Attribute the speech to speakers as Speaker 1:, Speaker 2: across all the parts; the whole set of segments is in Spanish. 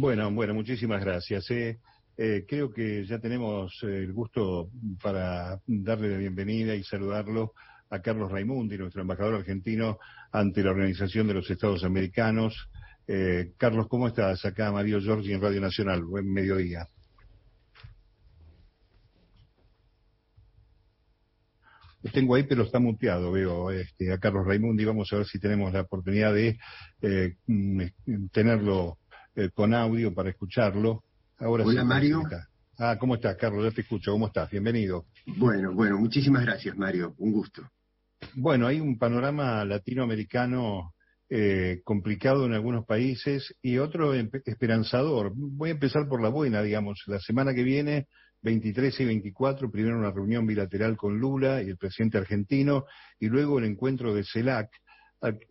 Speaker 1: Bueno, bueno, muchísimas gracias. Eh. Eh, creo que ya tenemos el gusto para darle la bienvenida y saludarlo a Carlos Raimundi, nuestro embajador argentino ante la Organización de los Estados Americanos. Eh, Carlos, ¿cómo estás? Acá Mario Giorgi en Radio Nacional. Buen mediodía. Tengo ahí, pero está muteado, veo este, a Carlos Raimundi. Vamos a ver si tenemos la oportunidad de eh, mm, tenerlo eh, con audio para escucharlo.
Speaker 2: Ahora Hola, Mario.
Speaker 1: Ah, ¿cómo estás, Carlos? Ya te escucho. ¿Cómo estás? Bienvenido.
Speaker 2: Bueno, bueno, muchísimas gracias, Mario. Un gusto.
Speaker 1: Bueno, hay un panorama latinoamericano eh, complicado en algunos países y otro esperanzador. Voy a empezar por la buena, digamos. La semana que viene 23 y 24, primero una reunión bilateral con Lula y el presidente argentino, y luego el encuentro de CELAC,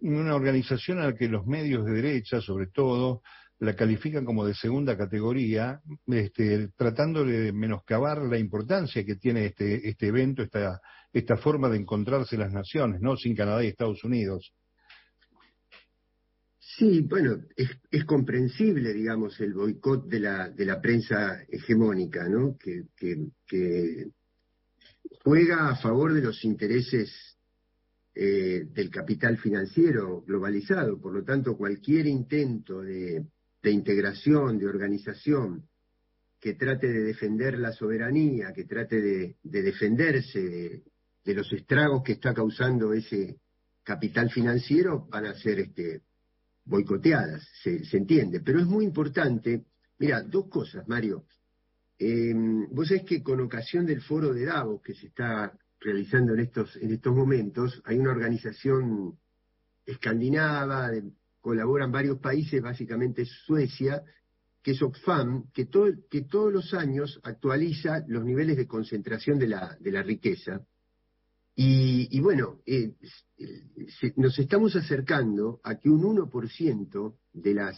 Speaker 1: una organización a la que los medios de derecha, sobre todo, la califican como de segunda categoría, este, tratando de menoscabar la importancia que tiene este, este evento, esta, esta forma de encontrarse las naciones, ¿no? Sin Canadá y Estados Unidos.
Speaker 2: Sí, bueno, es, comprensible, digamos, el boicot de la, de la prensa hegemónica, ¿no? Que, que, juega a favor de los intereses eh, del capital financiero globalizado. Por lo tanto, cualquier intento de, de integración, de organización, que trate de defender la soberanía, que trate de, de defenderse de, los estragos que está causando ese capital financiero, van a ser este, boicoteadas, se, entiende. Pero es muy importante, mira, dos cosas, Mario. Eh, vos sabés que con ocasión del foro de Davos que se está realizando en estos, en estos momentos, hay una organización escandinava, colaboran varios países, básicamente Suecia, que es Oxfam, que, todo, que todos los años actualiza los niveles de concentración de la, de la riqueza. Y, bueno, eh, nos estamos acercando a que un 1% de las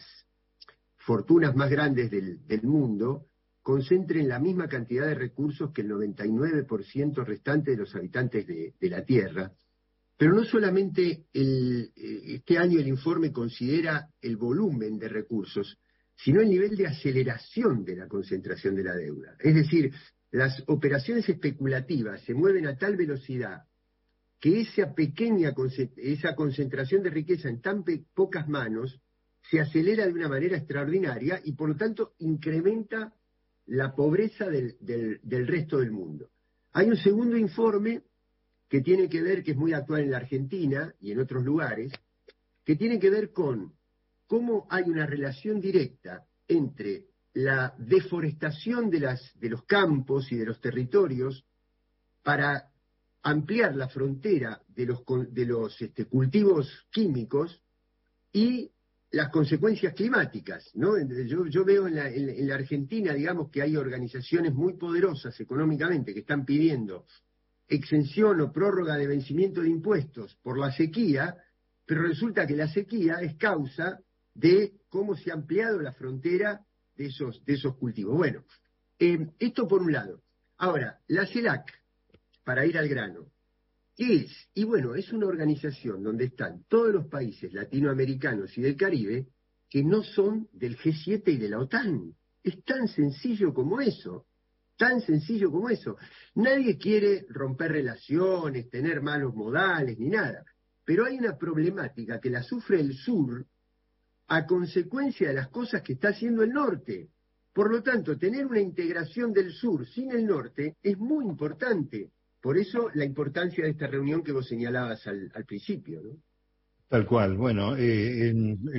Speaker 2: fortunas más grandes del, mundo concentren la misma cantidad de recursos que el 99% restante de los habitantes de, la Tierra. Pero no solamente eh, este año el informe considera el volumen de recursos, sino el nivel de aceleración de la concentración de la deuda. Es decir, las operaciones especulativas se mueven a tal velocidad que esa pequeña esa concentración de riqueza en tan pocas manos se acelera de una manera extraordinaria y por lo tanto incrementa la pobreza del, del, resto del mundo. Hay un segundo informe que tiene que ver, que es muy actual en la Argentina y en otros lugares, que tiene que ver con cómo hay una relación directa entre la deforestación de, las, de los campos y de los territorios para ampliar la frontera de los, de los este, cultivos químicos y las consecuencias climáticas. ¿no? Yo, veo en la, en la, Argentina, digamos, que hay organizaciones muy poderosas económicamente que están pidiendo exención o prórroga de vencimiento de impuestos por la sequía, pero resulta que la sequía es causa de cómo se ha ampliado la frontera de esos, cultivos. Bueno, eh, esto por un lado. Ahora, la CELAC, para ir al grano. ¿Qué es? Y bueno, es una organización donde están todos los países latinoamericanos y del Caribe que no son del G7 y de la OTAN. Es tan sencillo como eso, tan sencillo como eso. Nadie quiere romper relaciones, tener malos modales, ni nada. Pero hay una problemática que la sufre el sur a consecuencia de las cosas que está haciendo el norte. Por lo tanto, tener una integración del sur sin el norte es muy importante. Por eso la importancia de esta reunión que vos señalabas al, principio, ¿no?
Speaker 1: Tal cual. Bueno, eh,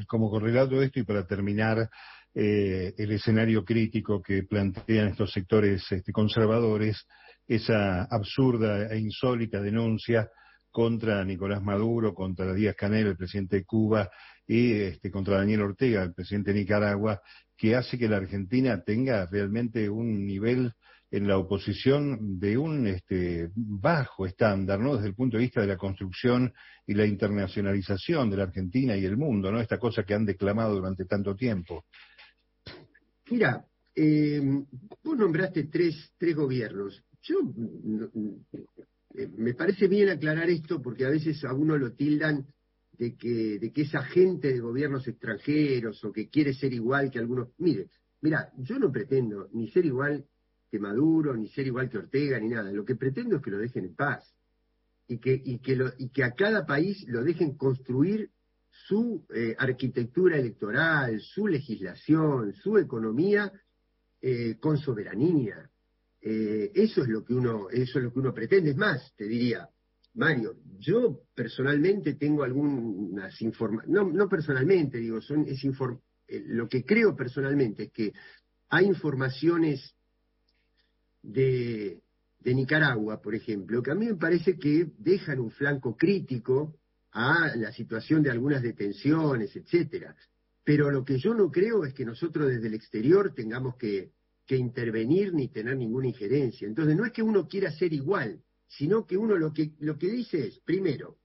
Speaker 1: como correlato de esto y para terminar, eh, el escenario crítico que plantean estos sectores este, conservadores, esa absurda e insólita denuncia contra Nicolás Maduro, contra Díaz Canel, el presidente de Cuba, y este, contra Daniel Ortega, el presidente de Nicaragua, que hace que la Argentina tenga realmente un nivel en la oposición de un este, bajo estándar, ¿no? Desde el punto de vista de la construcción y la internacionalización de la Argentina y el mundo, ¿no? Esta cosa que han declamado durante tanto tiempo.
Speaker 2: Mira, eh, vos nombraste tres, tres gobiernos. Yo eh, me parece bien aclarar esto porque a veces a uno lo tildan de que, de que es agente de gobiernos extranjeros o que quiere ser igual que algunos. Mire, mira, yo no pretendo ni ser igual que Maduro, ni ser igual que Ortega, ni nada. Lo que pretendo es que lo dejen en paz y que, y que, y que a cada país lo dejen construir su eh, arquitectura electoral, su legislación, su economía eh, con soberanía. Eh, eso es lo que uno, eso es lo que uno pretende. Es más, te diría, Mario, yo personalmente tengo algunas informaciones, no, no personalmente, digo, son, es lo que creo personalmente es que hay informaciones de, Nicaragua, por ejemplo, que a mí me parece que dejan un flanco crítico a la situación de algunas detenciones, etcétera. Pero lo que yo no creo es que nosotros desde el exterior tengamos que, intervenir ni tener ninguna injerencia. Entonces no es que uno quiera ser igual, sino que uno lo que, lo que dice es, primero,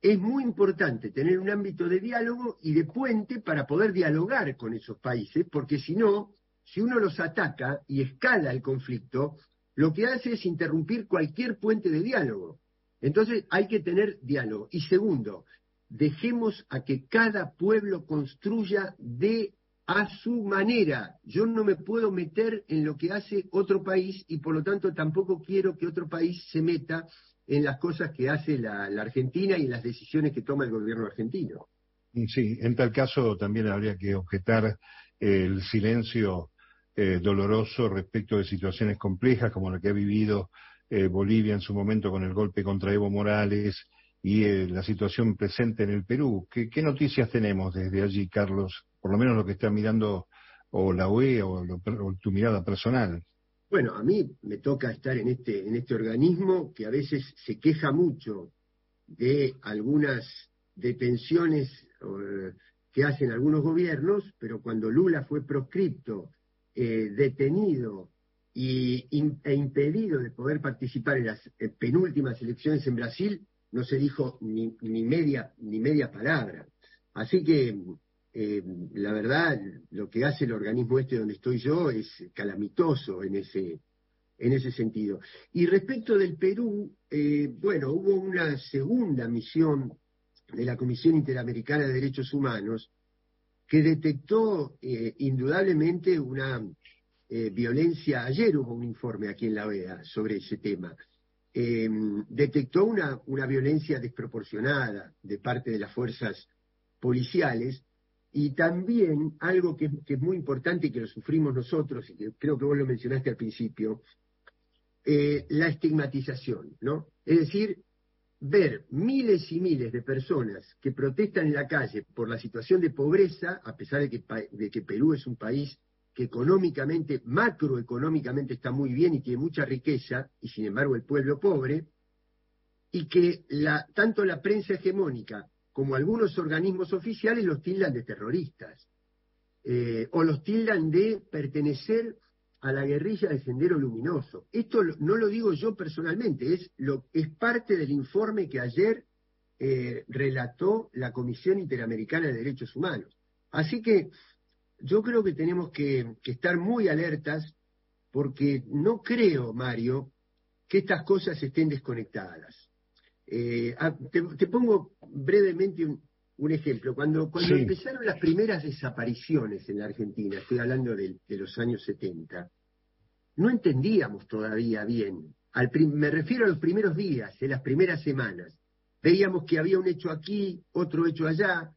Speaker 2: es muy importante tener un ámbito de diálogo y de puente para poder dialogar con esos países, porque si no, si uno los ataca y escala el conflicto, lo que hace es interrumpir cualquier puente de diálogo. Entonces hay que tener diálogo. Y segundo, dejemos a que cada pueblo construya de a su manera. Yo no me puedo meter en lo que hace otro país y por lo tanto tampoco quiero que otro país se meta en las cosas que hace la, Argentina y en las decisiones que toma el gobierno argentino.
Speaker 1: Sí, en tal caso también habría que objetar el silencio eh, doloroso respecto de situaciones complejas como la que ha vivido eh, Bolivia en su momento con el golpe contra Evo Morales y eh, la situación presente en el Perú. ¿Qué, noticias tenemos desde allí, Carlos? Por lo menos lo que está mirando o la UE o, tu mirada personal.
Speaker 2: Bueno, a mí me toca estar en este, en este organismo que a veces se queja mucho de algunas detenciones que hacen algunos gobiernos, pero cuando Lula fue proscripto, detenido y, e impedido de poder participar en las eh, penúltimas elecciones en Brasil, no se dijo ni, ni, media, ni media palabra. Así que, eh, la verdad, lo que hace el organismo este donde estoy yo es calamitoso en ese, en ese sentido. Y respecto del Perú, eh, bueno, hubo una segunda misión de la Comisión Interamericana de Derechos Humanos que detectó indudablemente una eh, violencia, ayer hubo un informe aquí en la OEA sobre ese tema, em, detectó una, una violencia desproporcionada de parte de las fuerzas policiales y también algo que, es muy importante y que lo sufrimos nosotros, y que creo que vos lo mencionaste al principio, eh, la estigmatización, ¿no? Es decir, ver miles y miles de personas que protestan en la calle por la situación de pobreza, a pesar de que, Perú es un país que económicamente, macroeconómicamente está muy bien y tiene mucha riqueza, y sin embargo el pueblo pobre, y que tanto la prensa hegemónica como algunos organismos oficiales los tildan de terroristas, eh, o los tildan de pertenecer a la guerrilla del Sendero Luminoso. Esto no lo digo yo personalmente, es, lo, es parte del informe que ayer eh, relató la Comisión Interamericana de Derechos Humanos. Así que yo creo que tenemos que, estar muy alertas porque no creo, Mario, que estas cosas estén desconectadas. Eh, te, pongo brevemente un, ejemplo. Cuando, cuando empezaron las primeras desapariciones en la Argentina, estoy hablando de, los años 70, no entendíamos todavía bien. me refiero a los primeros días, en las primeras semanas. Veíamos que había un hecho aquí, otro hecho allá,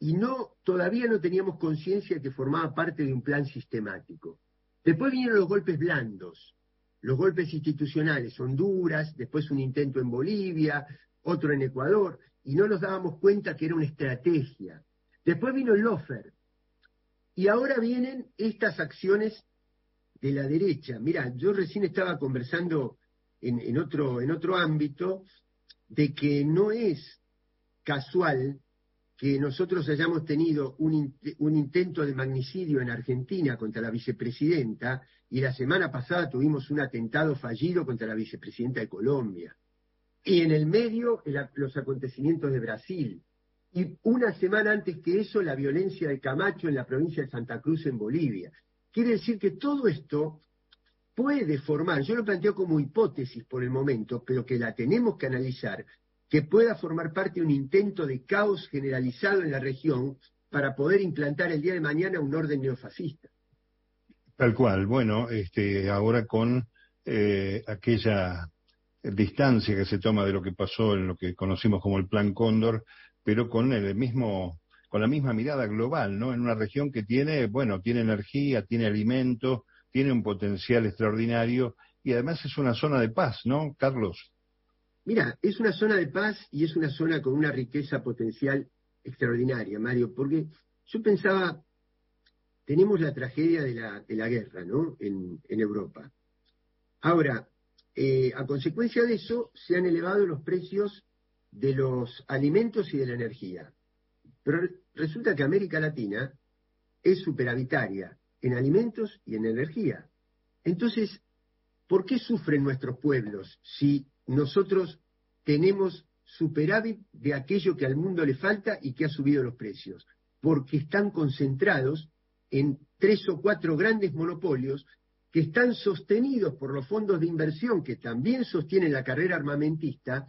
Speaker 2: y no, todavía no teníamos conciencia de que formaba parte de un plan sistemático. Después vinieron los golpes blandos, los golpes institucionales, Honduras, después un intento en Bolivia, otro en Ecuador, y no nos dábamos cuenta que era una estrategia. Después vino el Lofer, y ahora vienen estas acciones de la derecha. Mira, yo recién estaba conversando en, otro, en otro ámbito de que no es casual que nosotros hayamos tenido un, intento de magnicidio en Argentina contra la vicepresidenta y la semana pasada tuvimos un atentado fallido contra la vicepresidenta de Colombia. Y en el medio los acontecimientos de Brasil. Y una semana antes que eso la violencia de Camacho en la provincia de Santa Cruz en Bolivia. Quiere decir que todo esto puede formar, yo lo planteo como hipótesis por el momento, pero que la tenemos que analizar, que pueda formar parte de un intento de caos generalizado en la región para poder implantar el día de mañana un orden neofascista.
Speaker 1: Tal cual. Bueno, este, ahora con eh, aquella distancia que se toma de lo que pasó en lo que conocimos como el Plan Cóndor, pero con el mismo, con la misma mirada global, ¿no? En una región que tiene, bueno, tiene energía, tiene alimento, tiene un potencial extraordinario y además es una zona de paz, ¿no, Carlos?
Speaker 2: Mira, es una zona de paz y es una zona con una riqueza potencial extraordinaria, Mario, porque yo pensaba, tenemos la tragedia de la, de la guerra, ¿no? En, en Europa. Ahora, eh, a consecuencia de eso, se han elevado los precios de los alimentos y de la energía. Pero resulta que América Latina es superavitaria en alimentos y en energía. Entonces, ¿por qué sufren nuestros pueblos si nosotros tenemos superávit de aquello que al mundo le falta y que ha subido los precios? Porque están concentrados en tres o cuatro grandes monopolios que están sostenidos por los fondos de inversión que también sostienen la carrera armamentista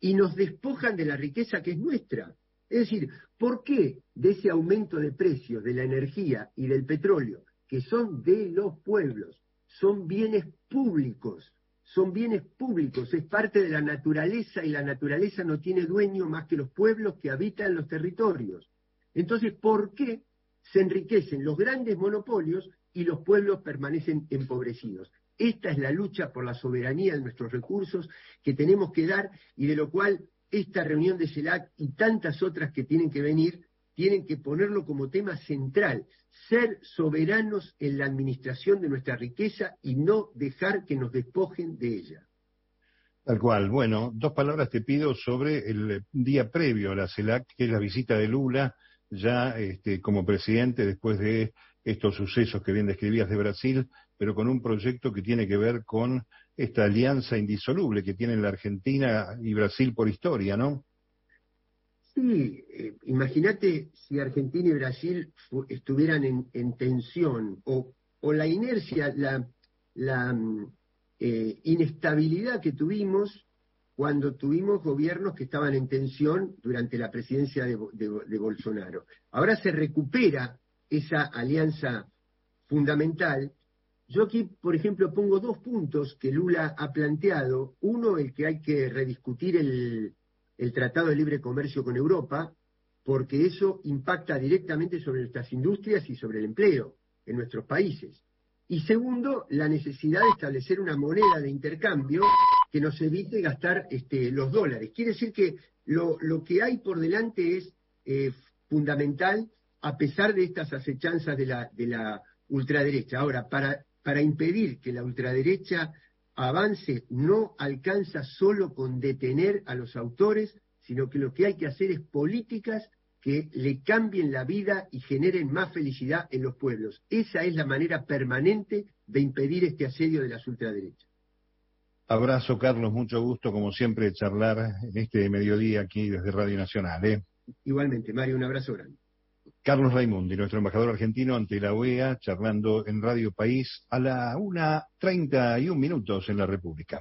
Speaker 2: y nos despojan de la riqueza que es nuestra. Es decir, ¿por qué de ese aumento de precios de la energía y del petróleo, que son de los pueblos, son bienes públicos, son bienes públicos, es parte de la naturaleza y la naturaleza no tiene dueño más que los pueblos que habitan los territorios? Entonces, ¿por qué se enriquecen los grandes monopolios y los pueblos permanecen empobrecidos. Esta es la lucha por la soberanía de nuestros recursos que tenemos que dar y de lo cual esta reunión de CELAC y tantas otras que tienen que venir tienen que ponerlo como tema central, ser soberanos en la administración de nuestra riqueza y no dejar que nos despojen de ella.
Speaker 1: Tal cual. Bueno, dos palabras te pido sobre el día previo a la CELAC, que es la visita de Lula, ya este, como presidente después de estos sucesos que bien describías de Brasil, pero con un proyecto que tiene que ver con esta alianza indisoluble que tienen la Argentina y Brasil por historia, ¿no?
Speaker 2: Sí, eh, imagínate si Argentina y Brasil estuvieran en, tensión o, la inercia, la, mm, eh, inestabilidad que tuvimos cuando tuvimos gobiernos que estaban en tensión durante la presidencia de Bolsonaro. Ahora se recupera esa alianza fundamental, yo aquí, por ejemplo, pongo dos puntos que Lula ha planteado. Uno, el que hay que rediscutir el, Tratado de Libre Comercio con Europa, porque eso impacta directamente sobre nuestras industrias y sobre el empleo en nuestros países. Y segundo, la necesidad de establecer una moneda de intercambio que nos evite gastar este, los dólares. Quiere decir que lo, que hay por delante es eh, fundamental a pesar de estas acechanzas de la, de la ultraderecha. Ahora, para, para impedir que la ultraderecha avance, no alcanza solo con detener a los autores, sino que lo que hay que hacer es políticas que le cambien la vida y generen más felicidad en los pueblos. Esa es la manera permanente de impedir este asedio de las ultraderechas.
Speaker 1: Abrazo, Carlos, mucho gusto, como siempre, charlar en este mediodía aquí desde Radio Nacional. ¿eh?
Speaker 2: Igualmente, Mario, un abrazo grande.
Speaker 1: Carlos Raimundi, nuestro embajador argentino ante la OEA, charlando en Radio País a la una treinta y un minutos en la República.